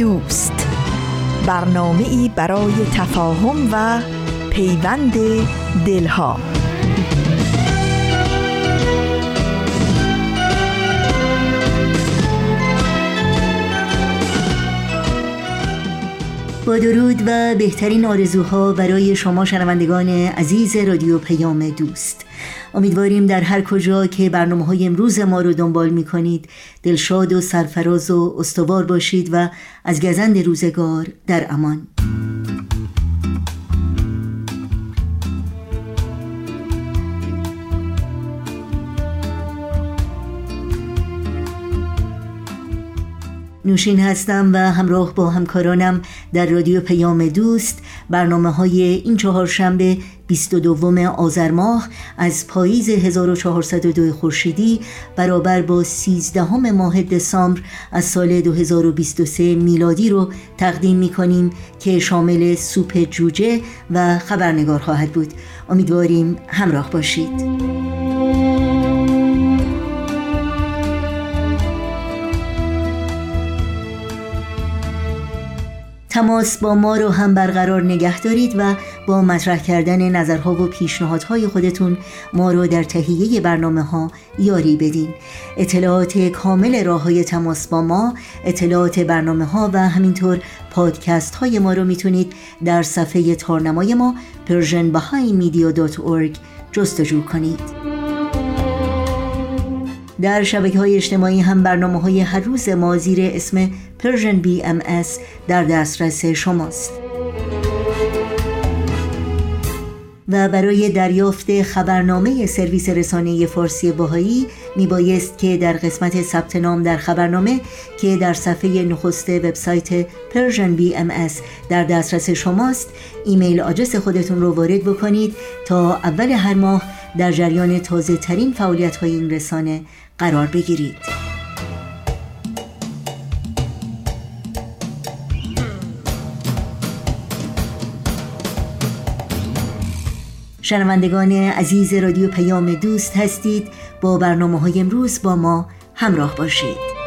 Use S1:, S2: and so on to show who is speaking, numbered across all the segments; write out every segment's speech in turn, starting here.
S1: دوست. برنامه ای برای تفاهم و پیوند دلها.
S2: با درود و بهترین آرزوها برای شما شنوندگان عزیز رادیو پیام دوست. امیدواریم در هر کجا که برنامه های امروز ما رو دنبال می کنید دلشاد و سرفراز و استوار باشید و از گزند روزگار در امان. نوشین هستم و همراه با همکارانم در رادیو پیام دوست. برنامه های این چهارشنبه 22 آذر ماه از پاییز 1402 خورشیدی برابر با 13 ماه دسامبر از سال 2023 میلادی رو تقدیم می کنیم که شامل سوپ جوجه و خبرنگار خواهد بود. امیدواریم همراه باشید. تماس با ما رو هم برقرار نگه دارید و با مطرح کردن نظرها و پیشنهادهای خودتون ما رو در تهیه برنامه ها یاری بدین. اطلاعات کامل راه های تماس با ما اطلاعات برنامه ها و همینطور پادکست های ما رو می‌تونید در صفحه تارنمای ما persianbahaimedia.org جستجو کنید. در شبکه های اجتماعی هم برنامه های هر روز ما زیر اسم Persian BMS در دسترس شماست. و برای دریافت خبرنامه سرویس رسانه فارسی باهایی می بایست که در قسمت ثبت نام در خبرنامه که در صفحه نخست وبسایت Persian BMS در دسترس شماست ایمیل آدرس خودتون رو وارد بکنید تا اول هر ماه در جریان تازه ترین فعالیت های این رسانه قرار بگیرید. شنوندگان عزیز رادیو پیام دوست هستید. با برنامه های امروز با ما همراه باشید.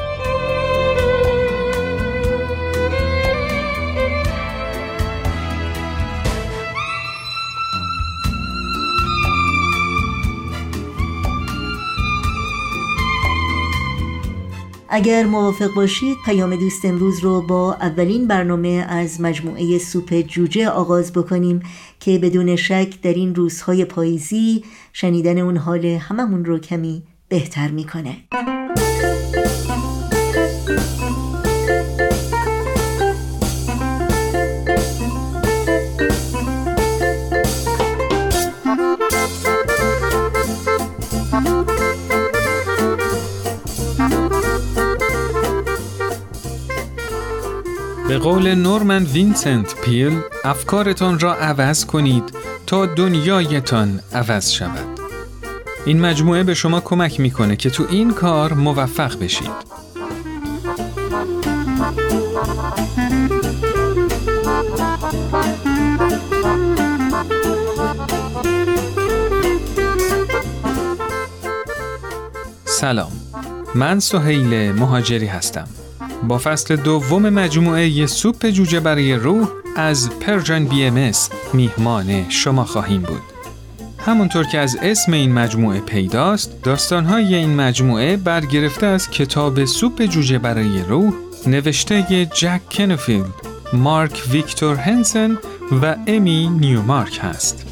S2: اگر موافق باشید پیام دوست امروز رو با اولین برنامه از مجموعه سوپ جوجه آغاز بکنیم که بدون شک در این روزهای پاییزی شنیدن اون حال هممون رو کمی بهتر می‌کنه.
S3: به قول نورمن وینسنت پیل افکارتان را عوض کنید تا دنیایتان عوض شود. این مجموعه به شما کمک می‌کنه که تو این کار موفق بشید. سلام من سهیل مهاجری هستم با فصل دوم مجموعه سوپ جوجه برای روح از Persian BMS میهمان شما خواهیم بود. همونطور که از اسم این مجموعه پیداست، داستانهای این مجموعه برگرفته از کتاب سوپ جوجه برای روح نوشته جک کنفیلد، مارک ویکتور هنسن و امی نیومارک هست.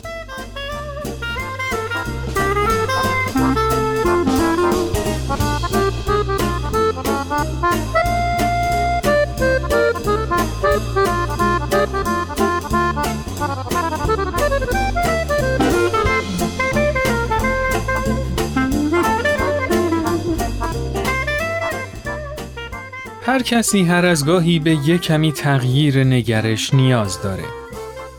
S3: کسی هر از گاهی به یک کمی تغییر نگرش نیاز داره.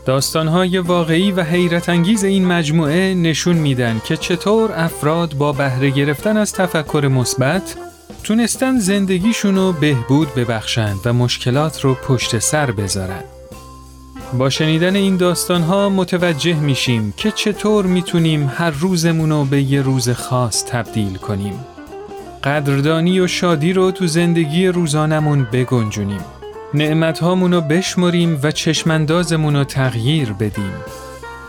S3: داستانهای واقعی و حیرت انگیز این مجموعه نشون میدن که چطور افراد با بهره گرفتن از تفکر مثبت تونستن زندگیشونو بهبود ببخشند و مشکلات رو پشت سر بذارن. با شنیدن این داستانها متوجه میشیم که چطور می‌تونیم هر روزمون رو به یه روز خاص تبدیل کنیم. قدردانی و شادی رو تو زندگی روزانمون بگنجونیم. نعمتهامون رو بشمریم و چشمندازمون رو تغییر بدیم.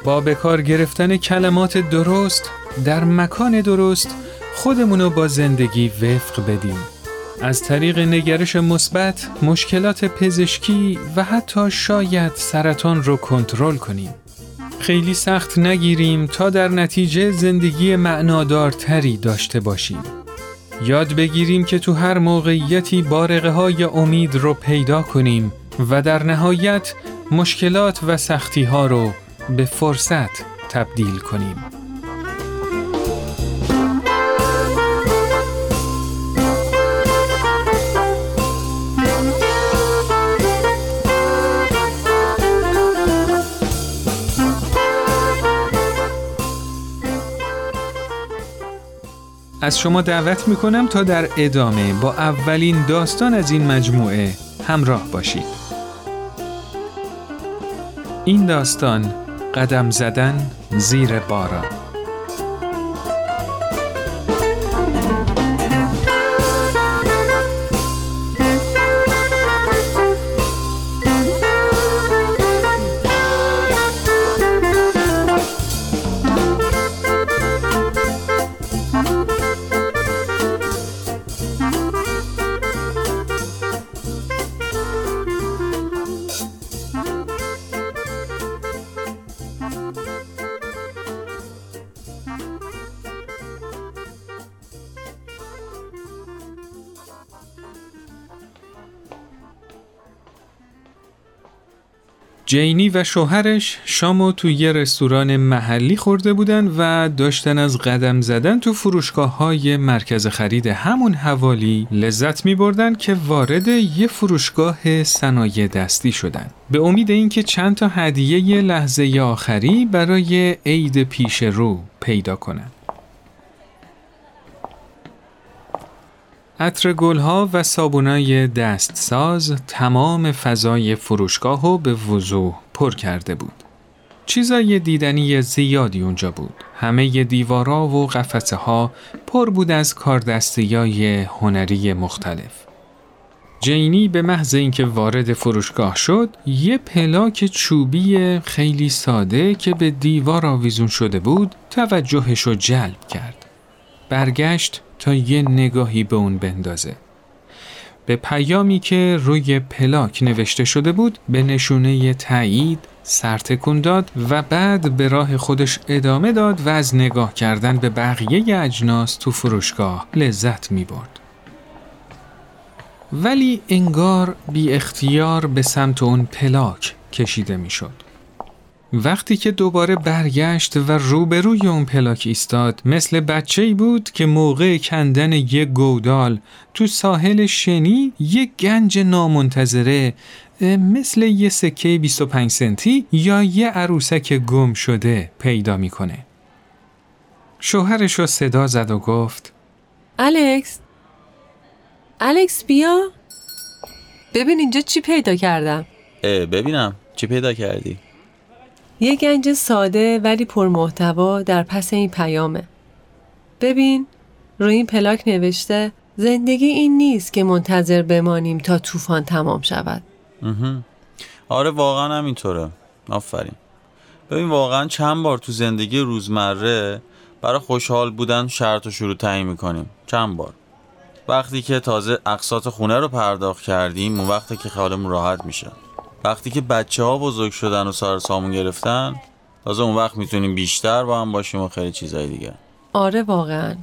S3: با بکار گرفتن کلمات درست در مکان درست خودمون رو با زندگی وفق بدیم. از طریق نگرش مثبت مشکلات پزشکی و حتی شاید سرطان رو کنترل کنیم. خیلی سخت نگیریم تا در نتیجه زندگی معنادارتری داشته باشیم. یاد بگیریم که تو هر موقعیتی بارقه های امید رو پیدا کنیم و در نهایت مشکلات و سختی ها رو به فرصت تبدیل کنیم. از شما دعوت می کنم تا در ادامه با اولین داستان از این مجموعه همراه باشید. این داستان قدم زدن زیر باران جینی و شوهرش شامو تو یه رستوران محلی خورده بودن و داشتن از قدم زدن تو فروشگاه های مرکز خرید همون حوالی لذت می بردن که وارد یه فروشگاه صنایع دستی شدن. به امید اینکه چند تا هدیه لحظه آخری برای عید پیش رو پیدا کنن. عطر گلها و صابونای دستساز تمام فضای فروشگاه رو به وضوح پر کرده بود. چیزای دیدنی زیادی اونجا بود. همه دیوارا و قفسه ها پر بود از کاردستیای هنری مختلف. جینی به محض اینکه وارد فروشگاه شد، یه پلاک چوبی خیلی ساده که به دیوار آویزون شده بود، توجهش رو جلب کرد. برگشت تا یه نگاهی به اون بندازه. به پیامی که روی پلاک نوشته شده بود به نشونه تایید سرتکون داد و بعد به راه خودش ادامه داد و از نگاه کردن به بقیه اجناس تو فروشگاه لذت می برد. ولی انگار بی اختیار به سمت اون پلاک کشیده می شد. وقتی که دوباره برگشت و روبروی اون پلاک ایستاد مثل بچه ای بود که موقع کندن یه گودال تو ساحل شنی یه گنج نامنتظره مثل یه سکه 25 سنتی یا یه عروسک گم شده پیدا می‌کنه. شوهرش رو صدا زد و گفت
S4: الکس؟ الکس بیا. ببین اینجا چی پیدا کردم.
S5: ببینم. چی پیدا کردی؟
S4: یه گنج ساده ولی پرمحتوا در پس این پیامه. ببین روی این پلاک نوشته زندگی این نیست که منتظر بمانیم تا طوفان تمام شود.
S5: آره واقعا همینطوره. آفرین. ببین واقعا چند بار تو زندگی روزمره برای خوشحال بودن شرط و شروع تعیین می‌کنیم. چند بار. وقتی که تازه اقساط خونه رو پرداخت کردیم اون وقتی که خیالمون راحت میشه. وقتی که بچه ها بزرگ شدن و سر سامون گرفتن تازه اون وقت می‌تونیم بیشتر با هم باشیم و خیلی چیزایی دیگه.
S4: آره واقعا.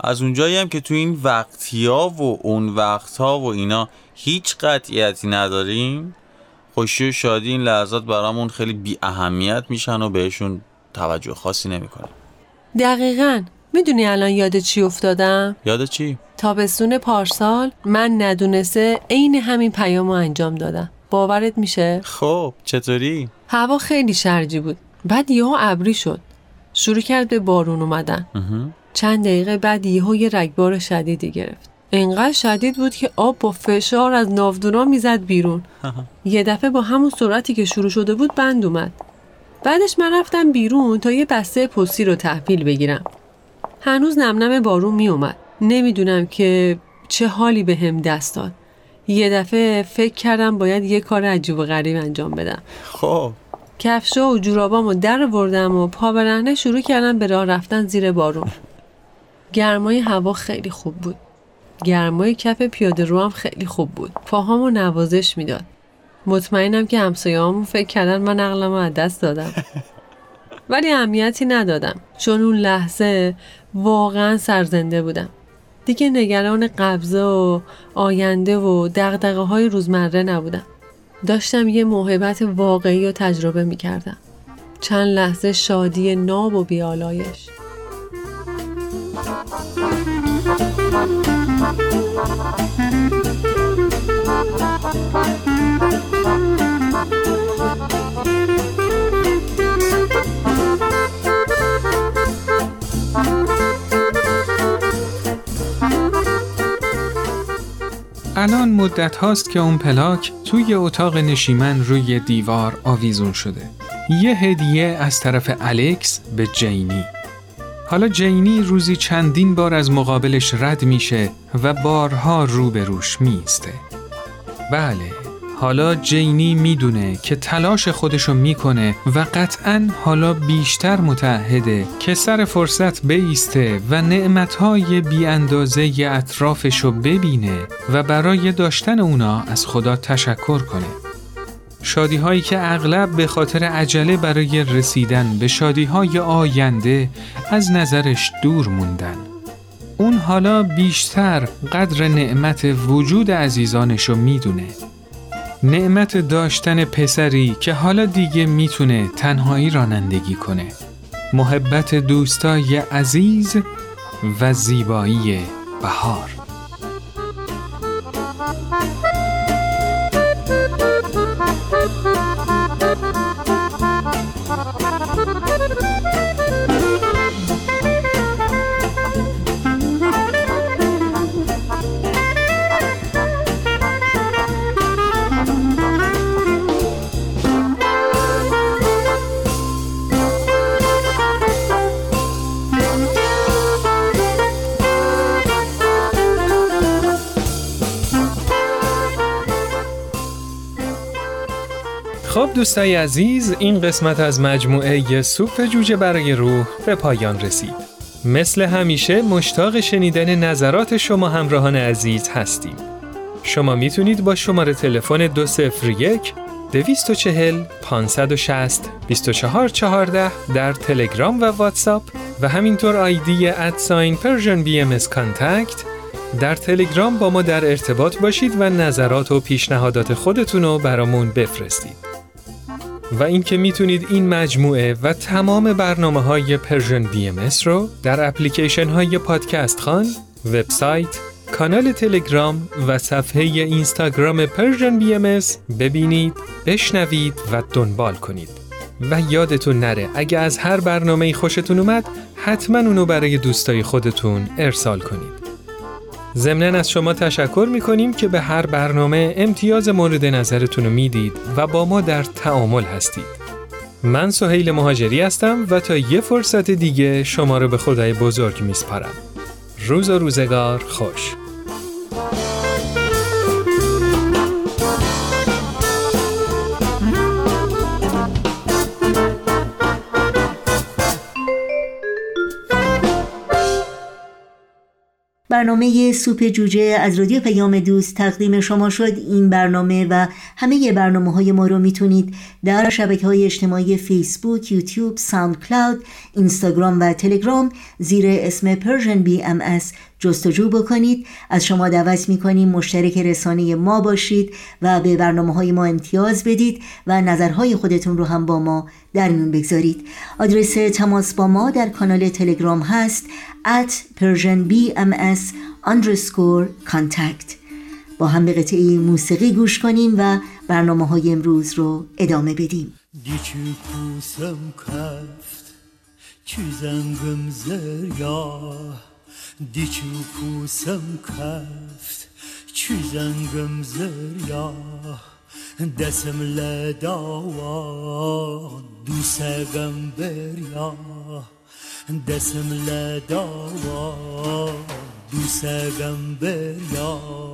S5: از اونجایی هم که تو این وقتی ها و اون وقت ها و اینا هیچ قطعیتی نداریم خوشی و شادی این لحظات برامون خیلی بی اهمیت میشن و بهشون توجه خاصی نمی‌کنیم
S4: دقیقا. می‌دونی الان یاد چی افتادم؟
S5: یاد چی؟
S4: تابستون پارسال من ندونسته عین همین پیامو انجام دادم. باورت میشه؟
S5: خب چطوری؟
S4: هوا خیلی شرجی بود. بعد یهو ابری شد. شروع کرد به بارون اومدن. چند دقیقه بعد یهو یه رگبار شدیدی گرفت. انقدر شدید بود که آب با فشار از ناودونا می‌زد بیرون. یه دفعه با همون سرعتی که شروع شده بود بند اومد. بعدش من رفتم بیرون تا یه بسته پستی رو تحویل بگیرم. هنوز نمنم بارون می اومد نمی‌دونم که چه حالی به هم دست داد. یه دفعه فکر کردم باید یه کار عجیب و غریب انجام بدم.
S5: خب.
S4: کفشا و جورابامو در بردم و پا برهنه شروع کردم به راه رفتن زیر بارون. گرمای هوا خیلی خوب بود. گرمای کف پیاده رو هم خیلی خوب بود. پاهامو نوازش می‌داد. مطمئنم که همسایه‌هامون فکر کردن من عقلمو از دست دادم. ولی اهمیتی ندادم. چون اون لحظه واقعا سرزنده بودم. دیگه نگران قبضه و آینده و دقدقه های روزمره نبودم داشتم یه موهبت واقعی رو تجربه می کردم. چند لحظه شادی ناب و بیالایش
S3: الان مدت هاست که اون پلاک توی اتاق نشیمن روی دیوار آویزون شده. یه هدیه از طرف الکس به جینی. حالا جینی روزی چندین بار از مقابلش رد میشه و بارها روبروش میسته. بله، حالا جینی می‌دونه که تلاش خودشو می‌کنه و قطعا حالا بیشتر متعهده که سر فرصت بیسته و نعمتهای بی اندازه اطرافشو ببینه و برای داشتن اونا از خدا تشکر کنه. شادی هایی که اغلب به خاطر عجله برای رسیدن به شادی های آینده از نظرش دور موندن. اون حالا بیشتر قدر نعمت وجود عزیزانشو می‌دونه. نعمت داشتن پسری که حالا دیگه می‌تونه تنهایی رانندگی کنه. محبت دوستای عزیز و زیبایی بهار. خب دوستای عزیز این قسمت از مجموعه سوپ جوجه برای روح به پایان رسید. مثل همیشه مشتاق شنیدن نظرات شما همراهان عزیز هستیم. شما می‌تونید با شماره تلفن 201 240 560 2414 در تلگرام و واتساپ و همینطور آیدی at sign Persian BMS contact در تلگرام با ما در ارتباط باشید و نظرات و پیشنهادات خودتون رو برامون بفرستید. و اینکه می‌تونید این مجموعه و تمام برنامه های Persian BMS رو در اپلیکیشن های پادکست خان، وبسایت، کانال تلگرام و صفحه اینستاگرام Persian BMS ببینید، بشنوید و دنبال کنید. و یادتون نره اگه از هر برنامه خوشتون اومد حتما اونو برای دوستای خودتون ارسال کنید. ضمنا از شما تشکر می کنیم که به هر برنامه امتیاز مورد نظرتون رو می‌دید و با ما در تعامل هستید. من سهیل مهاجری هستم و تا یه فرصت دیگه شما رو به خدای بزرگ میسپارم. روز و روزگار خوش.
S2: برنامه سوپ جوجه از رادیو پیام دوست تقدیم شما شد. این برنامه و همه برنامه های ما رو می‌تونید در شبکه های اجتماعی فیسبوک، یوتیوب، ساوند کلاود، اینستاگرام و تلگرام زیر اسم ام از جستجو بکنید. از شما دعوت می‌کنیم مشترک رسانه ما باشید و به برنامه های ما امتیاز بدید و نظرهای خودتون رو هم با ما در میون بگذارید. آدرس تماس با ما در کانال تلگرام هست at persianbms underscore contact. با هم به قطعه موسیقی گوش کنیم و برنامه های امروز رو ادامه بدیم.
S6: چو زنگم زریا دیچو پوسم کفت چو زنگم زریا دسم لداوا دوسگم بریا دسم لداوا دوسگم بریا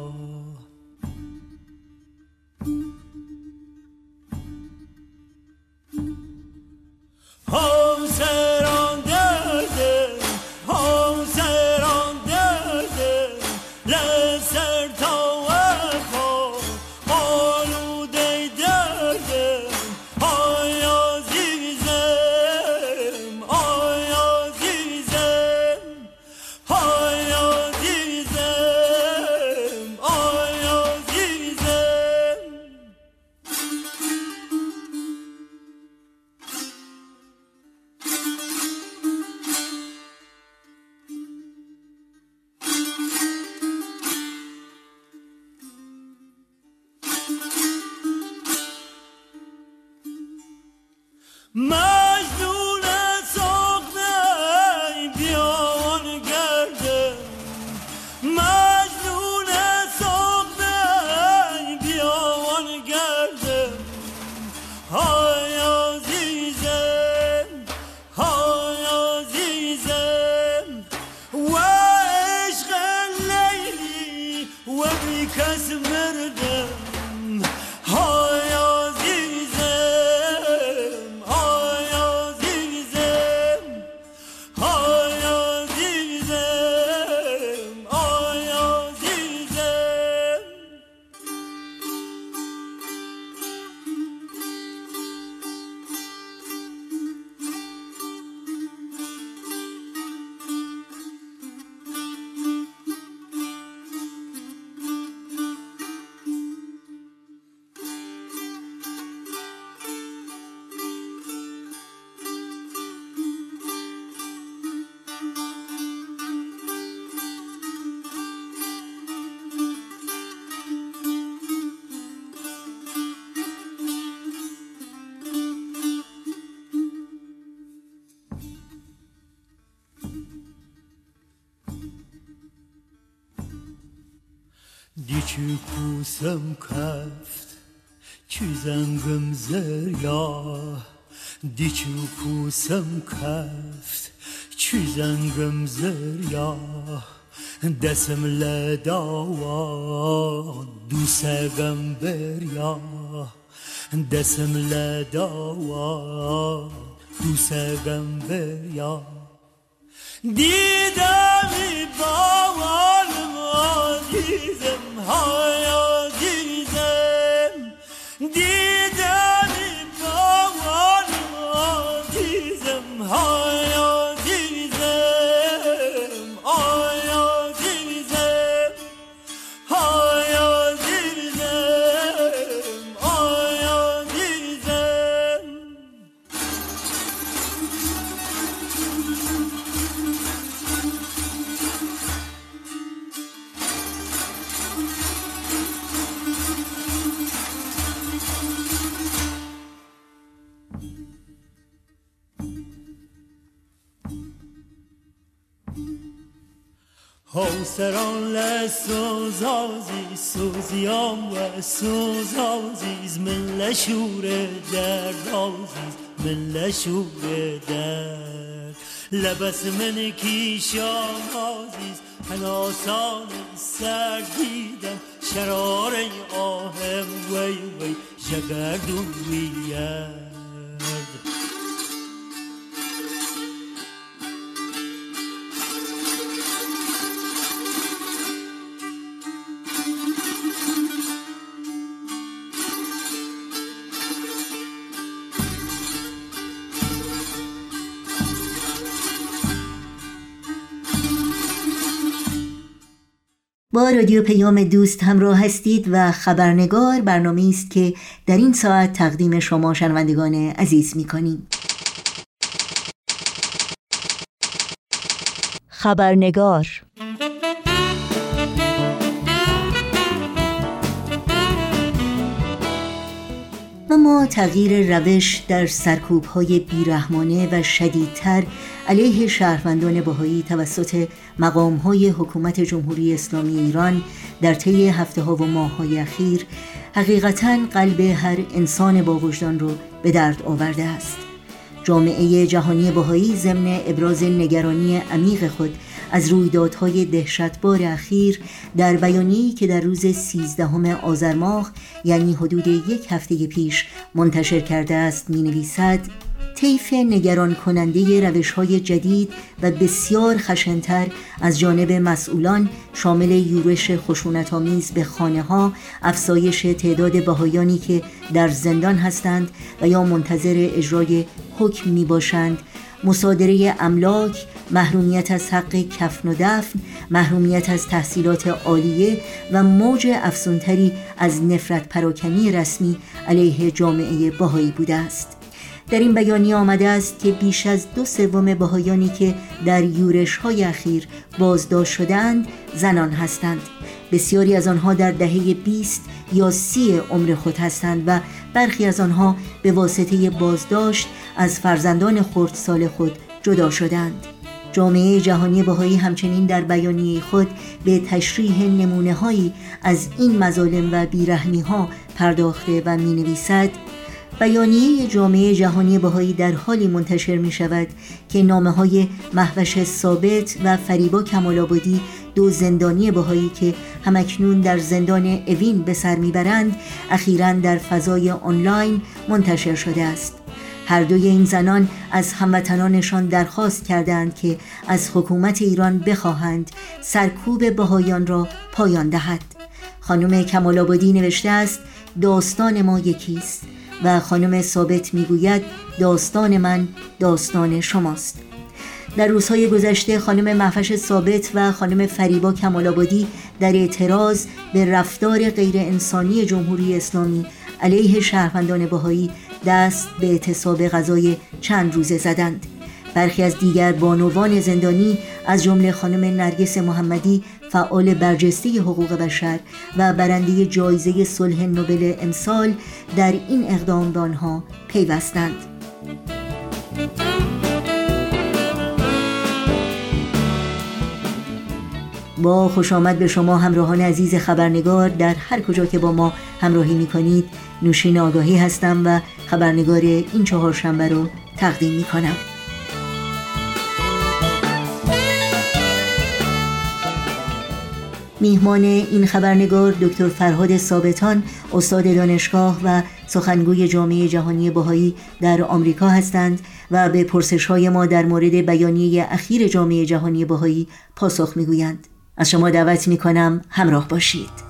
S6: Zum Kraft Çüzengim zırya Diçu pusum kraft Çüzengim zırya Desimle dava Dusegem bir ya Desimle dava Dusegem bir ya Didemi bavalım azizim hayal der لبس من کیشان عزیز هناسان سر دیدم. شرار آهم وی وی. جگردون وید
S2: با رادیو پیام دوست همراه هستید و خبرنگار برنامه است که در این ساعت تقدیم شما شنوندگان عزیز می کنیم. خبرنگار اما تغییر روش در سرکوب های بیرحمانه و شدیدتر علیه شهروندان بهایی توسط مقام های حکومت جمهوری اسلامی ایران در طی هفته ها و ماه های اخیر حقیقتا قلب هر انسان با وجدان رو به درد آورده است. جامعه جهانی بهایی ضمن ابراز نگرانی عمیق خود از رویدادهای دهشتبار اخیر در بیانیه‌ای که در روز 13 آذر ماه یعنی حدود یک هفته پیش منتشر کرده است می نویسد طیف نگران کننده روش های جدید و بسیار خشنتر از جانب مسئولان شامل یورش خشونت آمیز به خانه ها، افزایش تعداد بهایانی که در زندان هستند و یا منتظر اجرای حکم می باشند مصادره املاک، محرومیت از حق کفن و دفن، محرومیت از تحصیلات عالیه و موج افزونتری از نفرت پراکنی رسمی علیه جامعه باهایی بوده است. در این بیانیه آمده است که بیش از دو سوم بهایانی که در یورش های اخیر بازداشت شدند زنان هستند بسیاری از آنها در دهه 20 یا سی عمر خود هستند و برخی از آنها به واسطه بازداشت از فرزندان خردسال خود جدا شدند. جامعه جهانی بهایی همچنین در بیانیه خود به تشریح نمونه هایی از این مظالم و بیرحمی ها پرداخته و می نویسد بیانیه جامعه جهانی بهایی در حالی منتشر می شود که نامه های محوش ثابت و فریبا کمال دو زندانی بهایی که همکنون در زندان اوین به سر می‌برند اخیرا در فضای آنلاین منتشر شده است. هر دوی این زنان از هموطنانشان درخواست کردند که از حکومت ایران بخواهند سرکوب بهایان را پایان دهد. خانم کمال آبادی نوشته است داستان ما یکیست. و خانم ثابت می‌گوید داستان من داستان شماست. در روزهای گذشته خانم محفش ثابت و خانم فریبا کمالابادی در اعتراض به رفتار غیر انسانی جمهوری اسلامی علیه شهروندان بهایی دست به اعتصاب غذای چند روزه زدند. برخی از دیگر بانوان زندانی از جمله خانم نرگس محمدی فعال برجسته حقوق بشر و برنده جایزه صلح نوبل امسال در این اقدام به آنها پیوستند. با خوش آمد به شما همراهان عزیز خبرنگار در هر کجا که با ما همراهی می کنید نوشین آگاهی هستم و خبرنگار این چهار شنبه رو تقدیم می کنم میهمان این خبرنگار دکتر فرهاد ثابتان استاد دانشگاه و سخنگوی جامعه جهانی بهایی در آمریکا هستند و به پرسش های ما در مورد بیانیه اخیر جامعه جهانی بهایی پاسخ می‌گویند. از شما دعوت می کنم همراه باشید.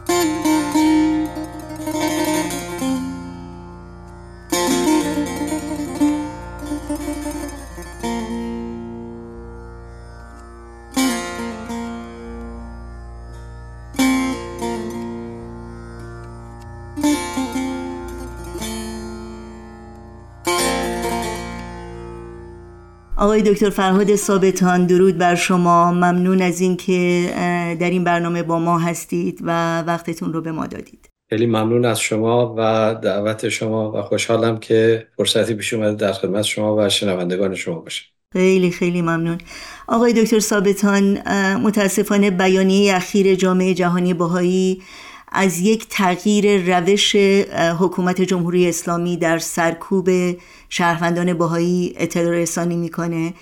S2: آقای دکتر فرهاد ثابتان درود بر شما. ممنون از اینکه در این برنامه با ما هستید و وقتتون رو به ما دادید.
S7: خیلی ممنون از شما و دعوت شما و خوشحالم که فرصتی پیش اومده در خدمت شما و شنوندگان شما باشه
S2: خیلی خیلی ممنون. آقای دکتر ثابتان متاسفانه بیانیه اخیر جامعه جهانی بهایی از یک تغییر روش حکومت جمهوری اسلامی در سرکوب شهروندان باهایی اطلاع رسانی می‌کنه.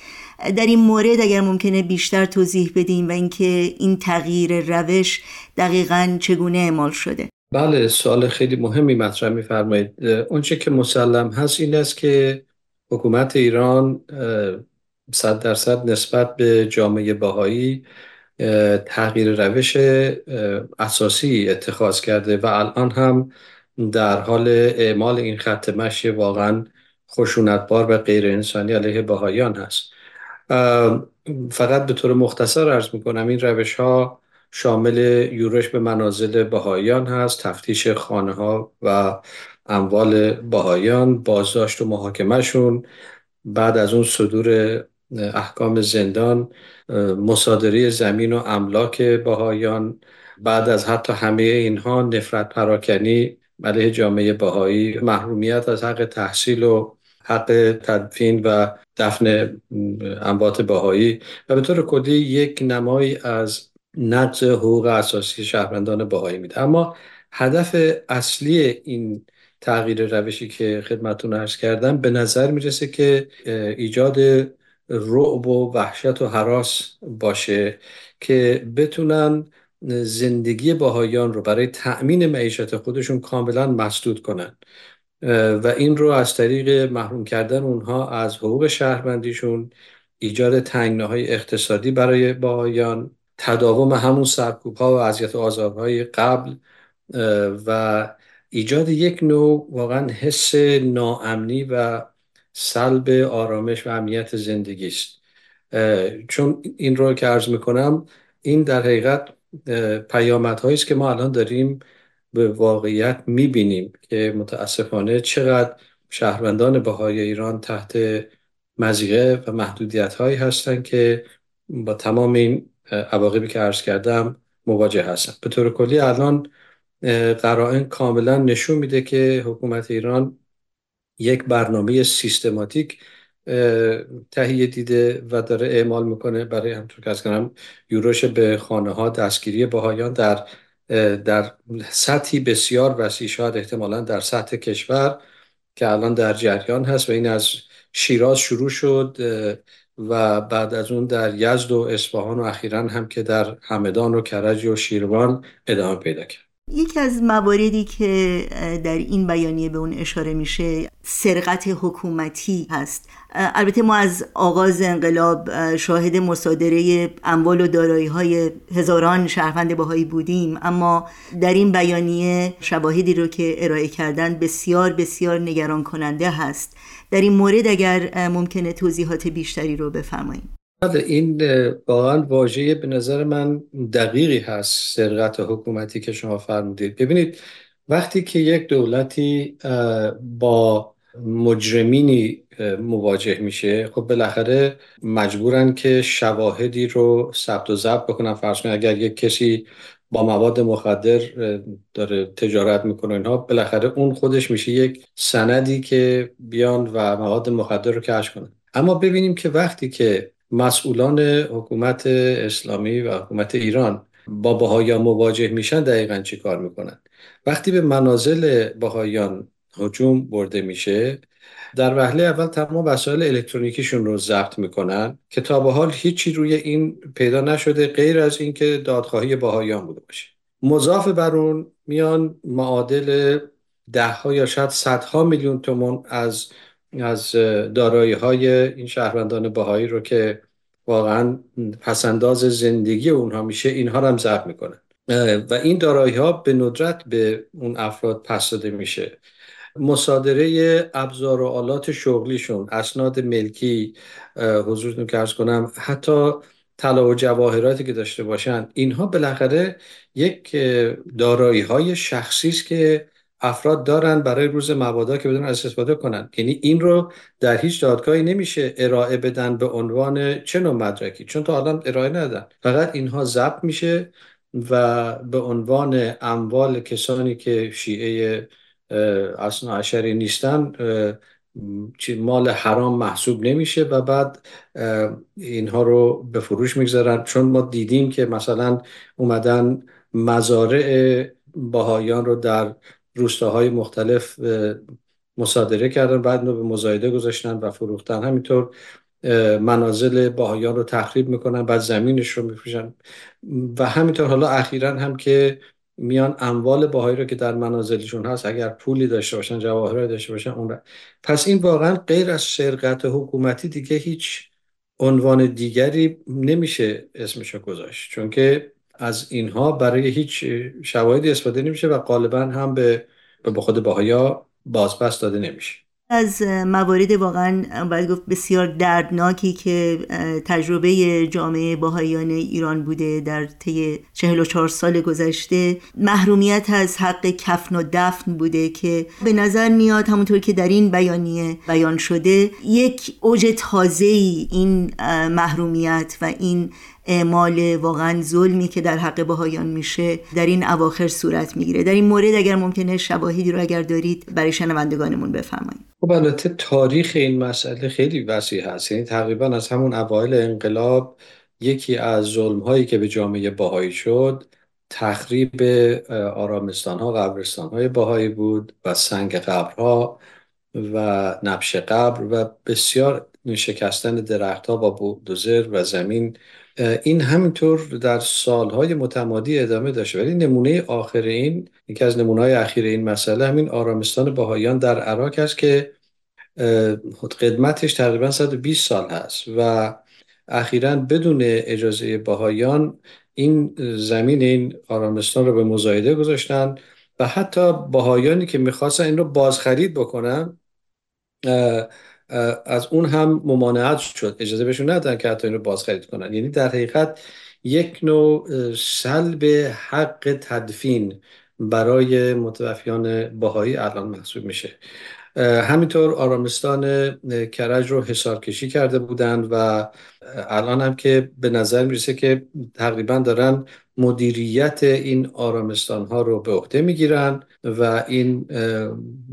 S2: در این مورد اگر ممکنه بیشتر توضیح بدیم و اینکه این تغییر روش دقیقا چگونه اعمال شده.
S7: بله سوال خیلی مهمی مطرح میفرمایید. اونچه که مسلم هست این است که حکومت ایران صد درصد نسبت به جامعه باهایی تغییر روش اساسی اتخاذ کرده و الان هم در حال اعمال این خط مشی واقعا خشونتبار و غیر انسانی علیه بهایان هست. فقط به طور مختصر ارز می‌کنم این روش ها شامل یورش به منازل بهاییان هست تفتیش خانه ها و اموال بهاییان بازداشت و محاکمهشون بعد از اون صدور احکام زندان مصادره زمین و املاک بهاییان بعد از حتی همه اینها نفرت پراکنی علیه جامعه بهایی محرومیت از حق تحصیل و حق تدفین و دفن انبات بهایی و به طور کلی یک نمایی از نقض حقوق اساسی شهروندان بهایی میده. اما هدف اصلی این تغییر روشی که خدمتون ارز کردم به نظر می‌رسه که ایجاد رعب و وحشت و حراس باشه که بتونن زندگی باهایان رو برای تأمین معیشت خودشون کاملا مسدود کنن. و این رو از طریق محروم کردن اونها از حقوق شهروندیشون ایجاد تنگناهای اقتصادی برای باهایان تداوم همون سرکوب ها و اذیت و آزارهای قبل و ایجاد یک نوع واقعا حس ناامنی و سلب آرامش و امنیت زندگی است. چون این رو که عرض می‌کنم این در حقیقت پیامدهایی است که ما الان داریم به واقعیت می‌بینیم که متاسفانه چقدر شهروندان بهای ایران تحت مزیقه و محدودیت هایی هستند که با تمام این عواقبی که عرض کردم مواجه هستن به طور کلی الان قرائن کاملا نشون میده که حکومت ایران یک برنامه سیستماتیک تهیه دیده و داره اعمال می‌کنه. برای همطور که از کنم یوروش به خانه ها دستگیری بهایان در در سطحی بسیار وسیع شاید احتمالا در سطح کشور که الان در جریان هست و این از شیراز شروع شد و بعد از اون در یزد و اصفهان و اخیرا هم که در همدان و کرج و شیروان ادامه پیدا کرد.
S2: یکی از مواردی که در این بیانیه به اون اشاره میشه سرقت حکومتی هست. البته ما از آغاز انقلاب شاهد مصادره اموال و دارایی های هزاران شهروند باهایی بودیم. اما در این بیانیه شواهدی رو که ارائه کردن بسیار بسیار نگران کننده هست. در این مورد اگر ممکنه توضیحات بیشتری رو بفرمایید.
S7: بله این واقعا واژه به نظر من دقیقی هست سرقت حکومتی که شما فرمودید. ببینید وقتی که یک دولتی با مجرمینی مواجه میشه خب بالاخره مجبورن که شواهدی رو ثبت و ضبط بکنن. فرض کنید اگر یک کسی با مواد مخدر داره تجارت می‌کنه اینها بالاخره اون خودش میشه یک سندی که بیان و مواد مخدر رو کشف کنن اما ببینیم که وقتی که مسئولان حکومت اسلامی و حکومت ایران با بهایان مواجه میشن دقیقا چی کار می‌کنن؟ وقتی به منازل بهایان هجوم برده میشه در وهله اول تمام وسایل الکترونیکیشون رو ضبط می‌کنن که تا به حال هیچی روی این پیدا نشده غیر از اینکه دادخواهی باهایان بوده باشه. مضاف بر اون میان معادل ده ها یا شاید صدها میلیون تومن از از دارایی های این شهروندان باهایی رو که واقعا پسنداز زندگی اونها میشه اینها رو هم ضبط می‌کنن. و این دارایی ها به ندرت به اون افراد پس داده میشه. مصادره ابزار و آلات شغلیشون اسناد ملکی حضورتون که ارز کنم حتی طلا و جواهراتی که داشته باشن اینها بالاخره یک دارایی های شخصی است که افراد دارن برای روز مبادا که بدون از استفاده کنن. یعنی این رو در هیچ دادگاهی نمیشه ارائه بدن به عنوان چه نوع مدرکی. چون تا الان ارائه ندن فقط اینها ضبط میشه و به عنوان اموال کسانی که شیعه اصلا عشری نیستن مال حرام محسوب نمیشه و بعد اینها رو به فروش می‌گذارن. چون ما دیدیم که مثلا اومدن مزارع باهایان رو در روستاهای مختلف مصادره کردن بعد رو به مزایده گذاشتن و فروختن. همینطور منازل باهایان رو تخریب می‌کنن بعد زمینش رو میفروشن. و همینطور حالا اخیرا هم که میان اموال باهایی رو که در منازلشون هست اگر پولی داشته باشن جواهرات داشته باشن اون پس این واقعا غیر از سرقت حکومتی دیگه هیچ عنوان دیگری نمیشه اسمشو گذاشت. چون که از اینها برای هیچ شواهدی استفاده نمیشه و غالبا هم به به خود باهایا بازپس داده نمیشه.
S2: از موارد واقعا باید گفت بسیار دردناکی که تجربه جامعه باهایان ایران بوده در طی 44 سال گذشته. محرومیت از حق کفن و دفن بوده که به نظر میاد همونطور که در این بیانیه بیان شده یک اوج تازه ای این محرومیت و این اعمال واقعا ظلمی که در حق بهایان میشه در این اواخر صورت می‌گیره. در این مورد اگر ممکنه شواهدی رو اگر دارید برای شنوندگانمون بفرمایید.
S7: خب البته تاریخ این مسئله خیلی وسیع هست. یعنی تقریبا از همون اوایل انقلاب یکی از ظلم هایی که به جامعه باهایی شد تخریب آرامستان ها قبرستان های باهایی بود و سنگ قبرها و نبش قبر و بسیار شکستن درختها با بودوزر و زمین این همینطور در سالهای متمادی ادامه داشته. ولی نمونه آخر این یکی از نمونه های اخیر این مسئله همین آرامستان باهایان در عراق است که قدمتش تقریبا 120 سال هست و اخیرا بدون اجازه باهایان این زمین این آرامستان رو به مزایده گذاشتن و حتی باهایانی که می‌خواستن این رو بازخرید بکنن از اون هم ممانعت شد. اجازه بهشون ندادن که حتی این رو بازخرید کنن. یعنی در حقیقت یک نوع سلب حق تدفین برای متوفیان باهایی الان محسوب میشه. همینطور آرامستان کرج رو حسار کشی کرده بودند و الان هم که به نظر می‌رسه که تقریبا دارن مدیریت این آرامستان ها رو به عهده می‌گیرن و این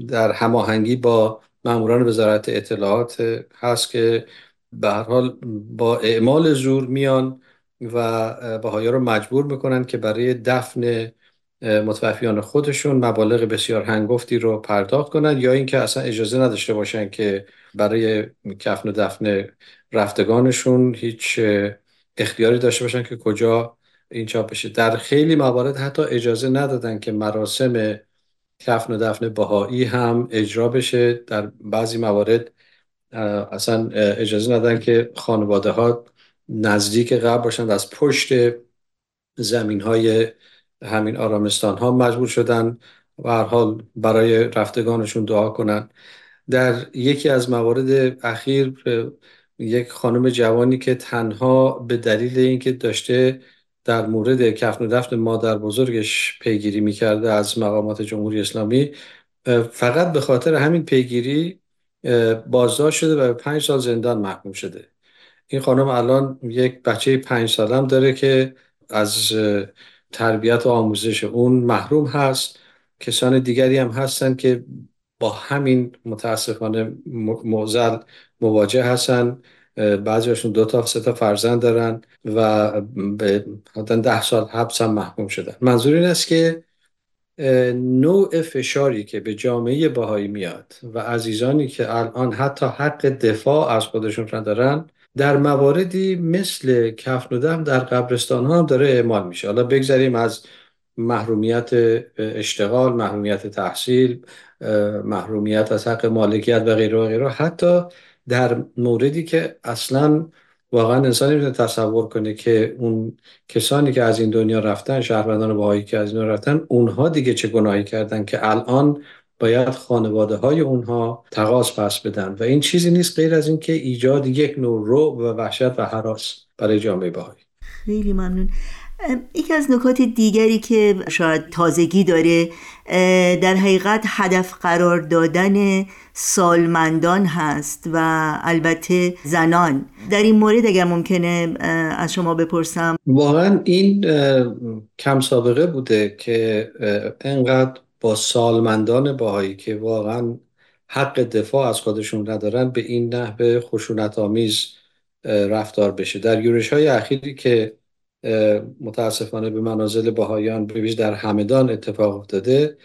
S7: در هماهنگی با ماموران وزارت اطلاعات هست که به هر حال با اعمال زور میان و بهایا رو مجبور می‌کنن که برای دفن متوفیان خودشون مبالغ بسیار هنگفتی رو پرداخت کنند یا اینکه اصلا اجازه نداشته باشن که برای کفن و دفن رفتگانشون هیچ اختیاری داشته باشن که کجا این چاپ بشه. در خیلی موارد حتی اجازه ندادن که مراسم کفن و دفن بهایی هم اجرا بشه. در بعضی موارد اصلا اجازه ندادن که خانواده ها نزدیک قبل باشند از پشت زمین های همین آرامستان ها مجبور شدن و هر حال برای رفتگانشون دعا کنن. در یکی از موارد اخیر یک خانم جوانی که تنها به دلیل اینکه داشته در مورد کفن و دفن مادر بزرگش پیگیری می‌کرده از مقامات جمهوری اسلامی. فقط به خاطر همین پیگیری بازداشت شده و به پنج سال زندان محکوم شده. این خانم الان یک بچه پنج سالم داره که از تربیت و آموزش اون محروم هست. کسان دیگری هم هستن که با همین متاسفانه موزل مواجه هستن. بعضیشون دو تا سه تا فرزند دارن و به ده سال حبس هم محکوم شدن. منظور این است که نوع فشاری که به جامعه باهایی میاد و عزیزانی که الان حتی حق دفاع از خودشون ندارن در مواردی مثل کفن و دم در قبرستان ها هم داره اعمال میشه. حالا بگذاریم از محرومیت اشتغال محرومیت تحصیل محرومیت از حق مالکیت و غیره و غیره. حتی در موردی که اصلا واقعا انسان نمی‌تونه تصور کنه که اون کسانی که از این دنیا رفتن شهروندان باهایی که از این دنیا رفتن اونها دیگه چه گناهی کردن که الان باید خانواده های اونها تقاس پس بدن. و این چیزی نیست غیر از اینکه ایجاد یک نوع رو و وحشت و حراس برای جامعه باهایی.
S2: خیلی ممنون. یکی از نکات دیگری که شاید تازگی داره در حقیقت هدف قرار دادن سالمندان هست و البته زنان. در این مورد اگر ممکنه از شما بپرسم.
S7: واقعا این کم سابقه بوده که انقدر با سالمندان باهایی که واقعا حق دفاع از خودشون ندارن به این نحوه خشونت آمیز رفتار بشه. در یورش های اخیری که متاسفانه به منازل باهایان به در همدان اتفاق افتاده.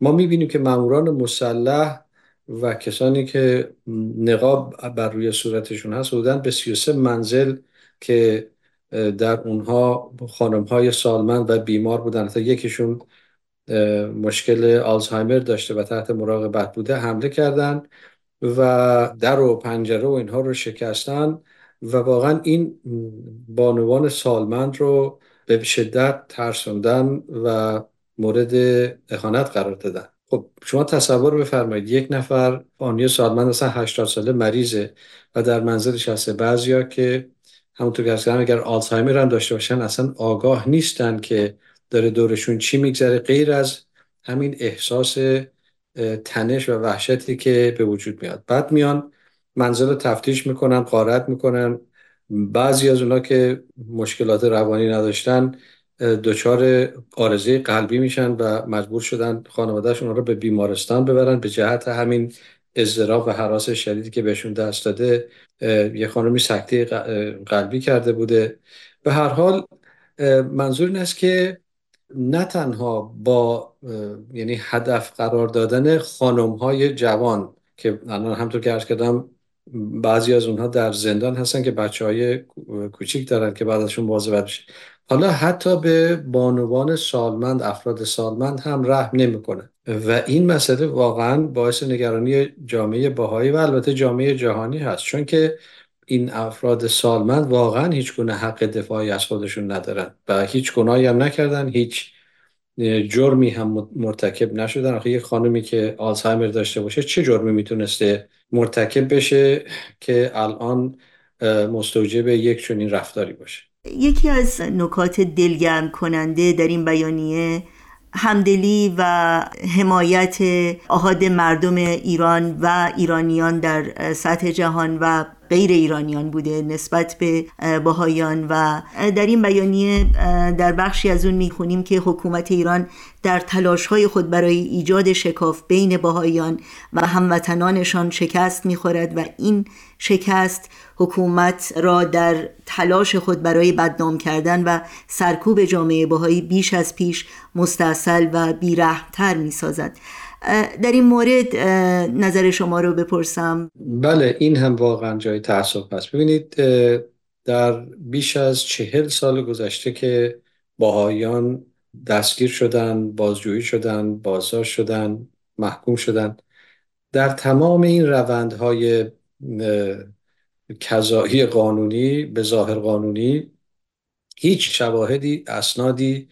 S7: ما می‌بینیم که ماموران مسلح و کسانی که نقاب بر روی صورتشون هست بودن به 33 منزل که در اونها خانم های سالمند و بیمار بودن. تا یکیشون مشکل آلزهایمر داشته و تحت مراقبت بوده حمله کردن و در و پنجره و اینها رو شکستن. و واقعا این بانوان سالمند رو به شدت ترسوندن و مورد اخانت قرار دادن. خب شما تصور بفرمایید یک نفر آنی سالمند مثلا 80 ساله مریضه و در منزلش هسته بعضیا که همونطور که اصلا اگر آلزایمر هم داشته باشن اصلا آگاه نیستن که داره دورشون چی میگذره. غیر از همین احساس تنش و وحشتی که به وجود میاد. بعد میان منزل رو تفتیش می‌کنن قارت می‌کنن. بعضی از اونا که مشکلات روانی نداشتن دچار آرزه قلبی میشن و مجبور شدن خانوادهشون رو به بیمارستان ببرن. به جهت همین اضطراب و حراس شدیدی که بهشون دست داده یه خانمی سکته قلبی کرده بوده. به هر حال منظور این است که نه تنها با یعنی هدف قرار دادن خانم های جوان که الان همطور که ارز کردم بعضی از اونها در زندان هستن که بچه های کوچیک دارن که بعد ازشون مواظبت بشه حالا حتی به بانوان سالمند افراد سالمند هم رحم نمی‌کنه و این مسئله واقعا باعث نگرانی جامعه باهایی و البته جامعه جهانی هست. چون که این افراد سالمند واقعا هیچ گونه حق دفاعی از خودشون ندارن و هیچ گناهی هم نکردن هیچ جرمی هم مرتکب نشدن. آخه یک خانمی که آلزایمر داشته باشه چه جرمی می‌تونسته مرتکب بشه که الان مستوجب یک چنین رفتاری باشه.
S2: یکی از نکات دلگرم کننده در این بیانیه همدلی و حمایت آهاد مردم ایران و ایرانیان در سطح جهان و غیر ایرانیان بوده نسبت به باهایان و در این بیانیه در بخشی از اون می‌خونیم که حکومت ایران در های خود برای ایجاد شکاف بین باهایان و هموطنانشان شکست می‌خورد و این شکست حکومت را در تلاش خود برای بدنام کردن و سرکوب جامعه باهایی بیش از پیش مستصل و بیرحمتر می‌سازد. در این مورد نظر شما رو بپرسم.
S7: بله این هم واقعا جای تحصیل هست. ببینید در بیش از چهل سال گذشته که باهایان دستگیر شدن بازجویی شدن بازداشت شدن محکوم شدن در تمام این روندهای کذایی قانونی به ظاهر قانونی هیچ شواهدی اسنادی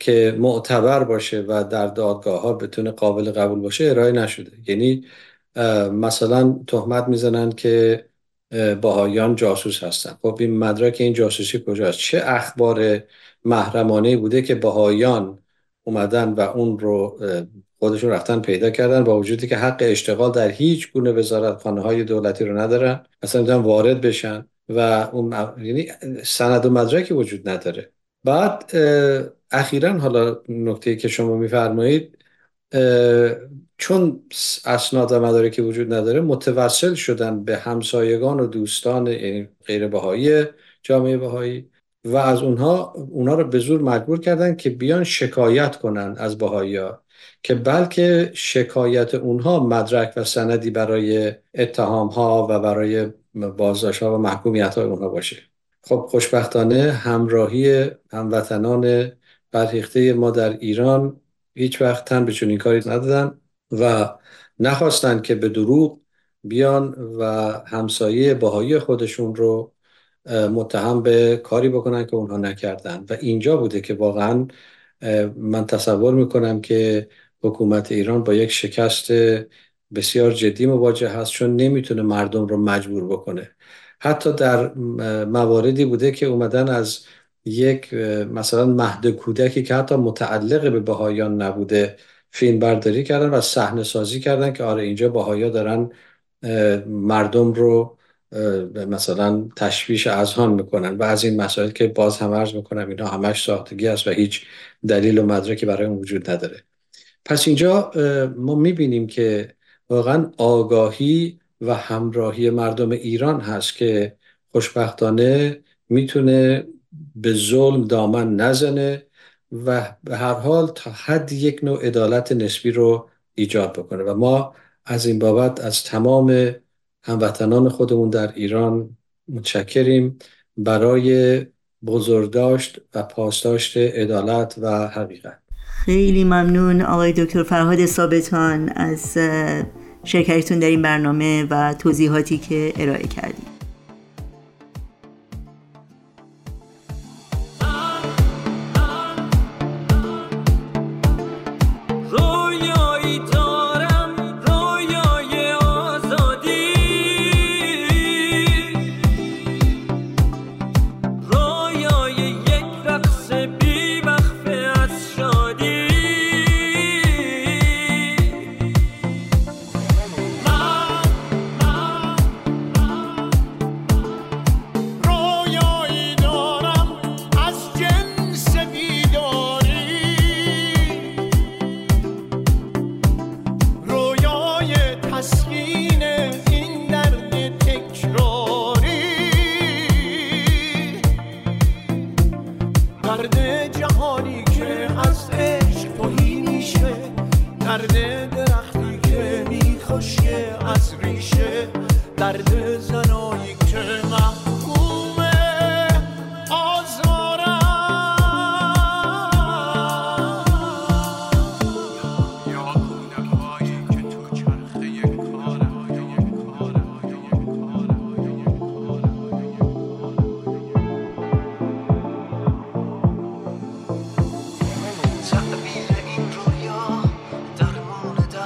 S7: که معتبر باشه و در دادگاه ها بتونه قابل قبول باشه ارائه نشده. یعنی مثلا تهمت می‌زنن که باهایان جاسوس هستن. خب این مدرک این جاسوسی کجاست؟ چه اخبار محرمانه بوده که باهایان اومدن و اون رو خودشون رفتن پیدا کردن با وجودی که حق اشتغال در هیچ گونه وزارتخانه های دولتی رو ندارن. مثلا وارد بشن و اون یعنی سند و مدرکی وجود نداره. بعد اخیرا حالا نکته که شما میفرمایید چون اسناد و مدارکی وجود نداره متوسل شدن به همسایگان و دوستان یعنی غیر بهایی جامعه بهایی و از اونها اونها رو به زور مجبور کردن که بیان شکایت کنن از بهایی ها که بلکه شکایت اونها مدرک و سندی برای اتهام ها و برای بازداشت ها و محکومیت های اونها باشه. خب خوشبختانه همراهی هموطنان برهیخته ما در ایران هیچ وقت تن به چنین کاری ندادن و نخواستن که به دروغ بیان و همسایه باهایی خودشون رو متهم به کاری بکنن که اونها نکردن. و اینجا بوده که واقعا من تصور می‌کنم که حکومت ایران با یک شکست بسیار جدی مواجه هست چون نمی‌تونه مردم رو مجبور بکنه. حتی در مواردی بوده که اومدن از یک مثلا مهد کودکی که حتی متعلق به بهایان نبوده فیلم برداری کردن و صحنه سازی کردن که آره اینجا بهایا دارن مردم رو مثلا تشویش اذهان می‌کنن و از این مسائل که باز هم عرض می‌کنم اینا همش ساختگی است و هیچ دلیل و مدرکی برای اون وجود نداره. پس اینجا ما می‌بینیم که واقعا آگاهی و همراهی مردم ایران هست که خوشبختانه می‌تونه به ظلم دامن نزنه و به هر حال تا حد یک نوع عدالت نسبی رو ایجاد بکنه. و ما از این بابت از تمام هموطنان خودمون در ایران متشکریم برای بزرگداشت و پاسداشت عدالت و حقیقت.
S2: خیلی ممنون آقای دکتر فرهاد ثابتان از شرکتتون در این برنامه و توضیحاتی که ارائه کردید.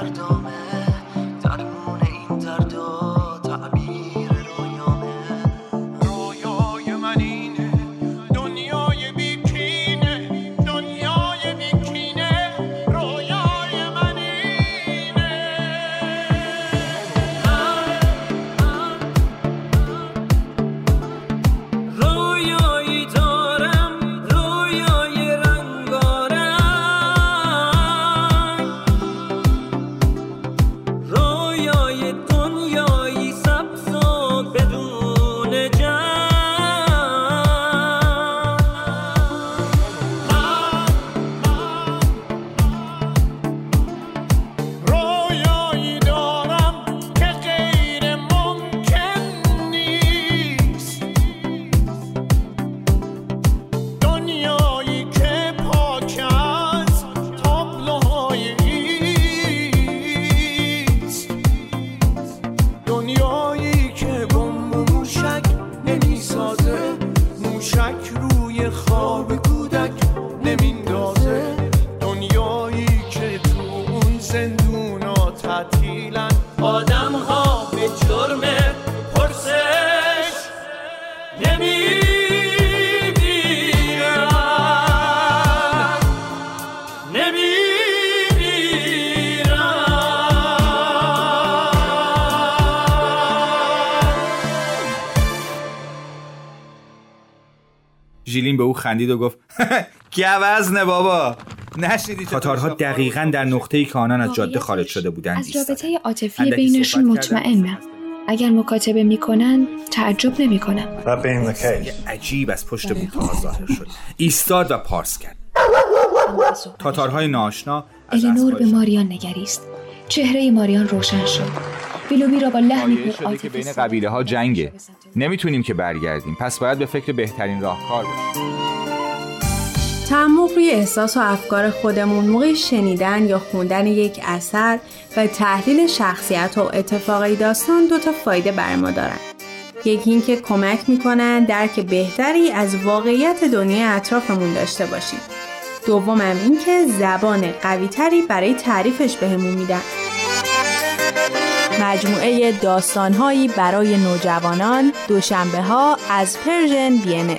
S8: ricordo
S9: ژیلین به او خندید و گفت گوزنه بابا؟ نشنیدی تاتارها دقیقا در نقطه‌ای که آنان از جاده خارج شده بودند
S10: از رابطه عاطفی بینشون مطمئنم اگر مکاتبه می‌کنن تعجب نمی‌کنم.
S9: عجیب از پشت بوتها ظاهر شد. ایستاد و پارس کرد. تاتارهای ناشنا
S10: الینور به ماریان نگریست. چهره ماریان روشن شد. ویلومی را با لحنی پر
S9: که بین قبیله ها جنگه نمی‌تونیم که برگردیم پس باید به فکر بهترین راهکار باشیم
S11: تعمق روی احساس و افکار خودمون موقع شنیدن یا خوندن یک اثر و تحلیل شخصیت و اتفاقی داستان دو تا فایده بر ما دارن. یکی اینکه کمک می‌کنن درک بهتری از واقعیت دنیای اطرافمون داشته باشیم. دومم اینکه زبان قویتری برای تعریفش بهمون میدن. مجموعه داستانهایی برای نوجوانان دوشنبه ها از پرژن بی ام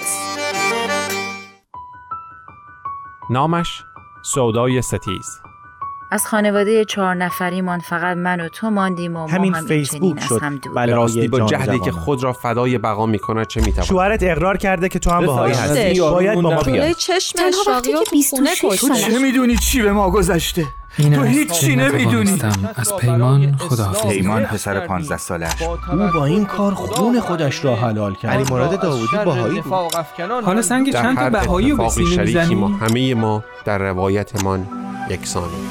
S12: نامش سودای ستیز.
S13: از خانواده چهار نفریمان فقط من و تو ماندیم و
S12: همین
S13: ما هم
S12: فیسبوک شد
S13: هم
S12: راستی با جهدی که خود را فدای بقا می‌کند چه می‌تواند؟
S14: شوهرت اقرار کرده که تو هم باهایی هستی. باید با ما بیای
S10: چشم وقتی که 26
S9: تو چه می‌دونی چی به ما گذشته؟ تو هیچی نمی‌دونی.
S3: از پیمان خداحافظ
S9: پیمان پسر 15 ساله
S14: او با این کار خون خودش را حلال کرد.
S15: علی مراد داوودی باهایی بود.
S3: حالا سنگ چند تا بهایی و به
S15: اتفاقی
S3: سینه
S15: شریکی ما
S3: می‌زنی
S15: همه ما در روایتمان یکسانیم.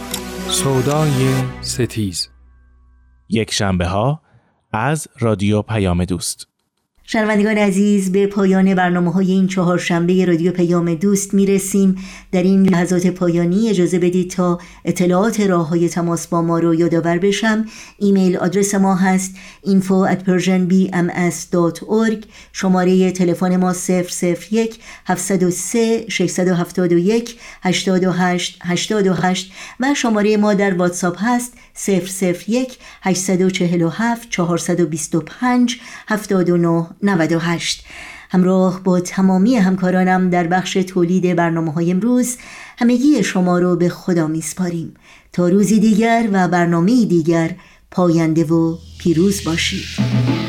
S3: سودای ستیز.
S12: یک شنبه ها از رادیو پیام دوست.
S2: شنوندگان عزیز به پایان برنامه های این چهار شنبه رادیو پیام دوست می‌رسیم. در این لحظات پایانی اجازه بدید تا اطلاعات راه های تماس با ما رو یادآور بشم. ایمیل آدرس ما هست info at persianbms.org شماره تلفن ما 001 703 671 828 828 و شماره ما در واتساپ هست 001 847 425 79 98 همراه با تمامی همکارانم در بخش تولید برنامه های امروز همگی شما رو به خدا میسپاریم. تا روزی دیگر و برنامه دیگر پاینده و پیروز باشید.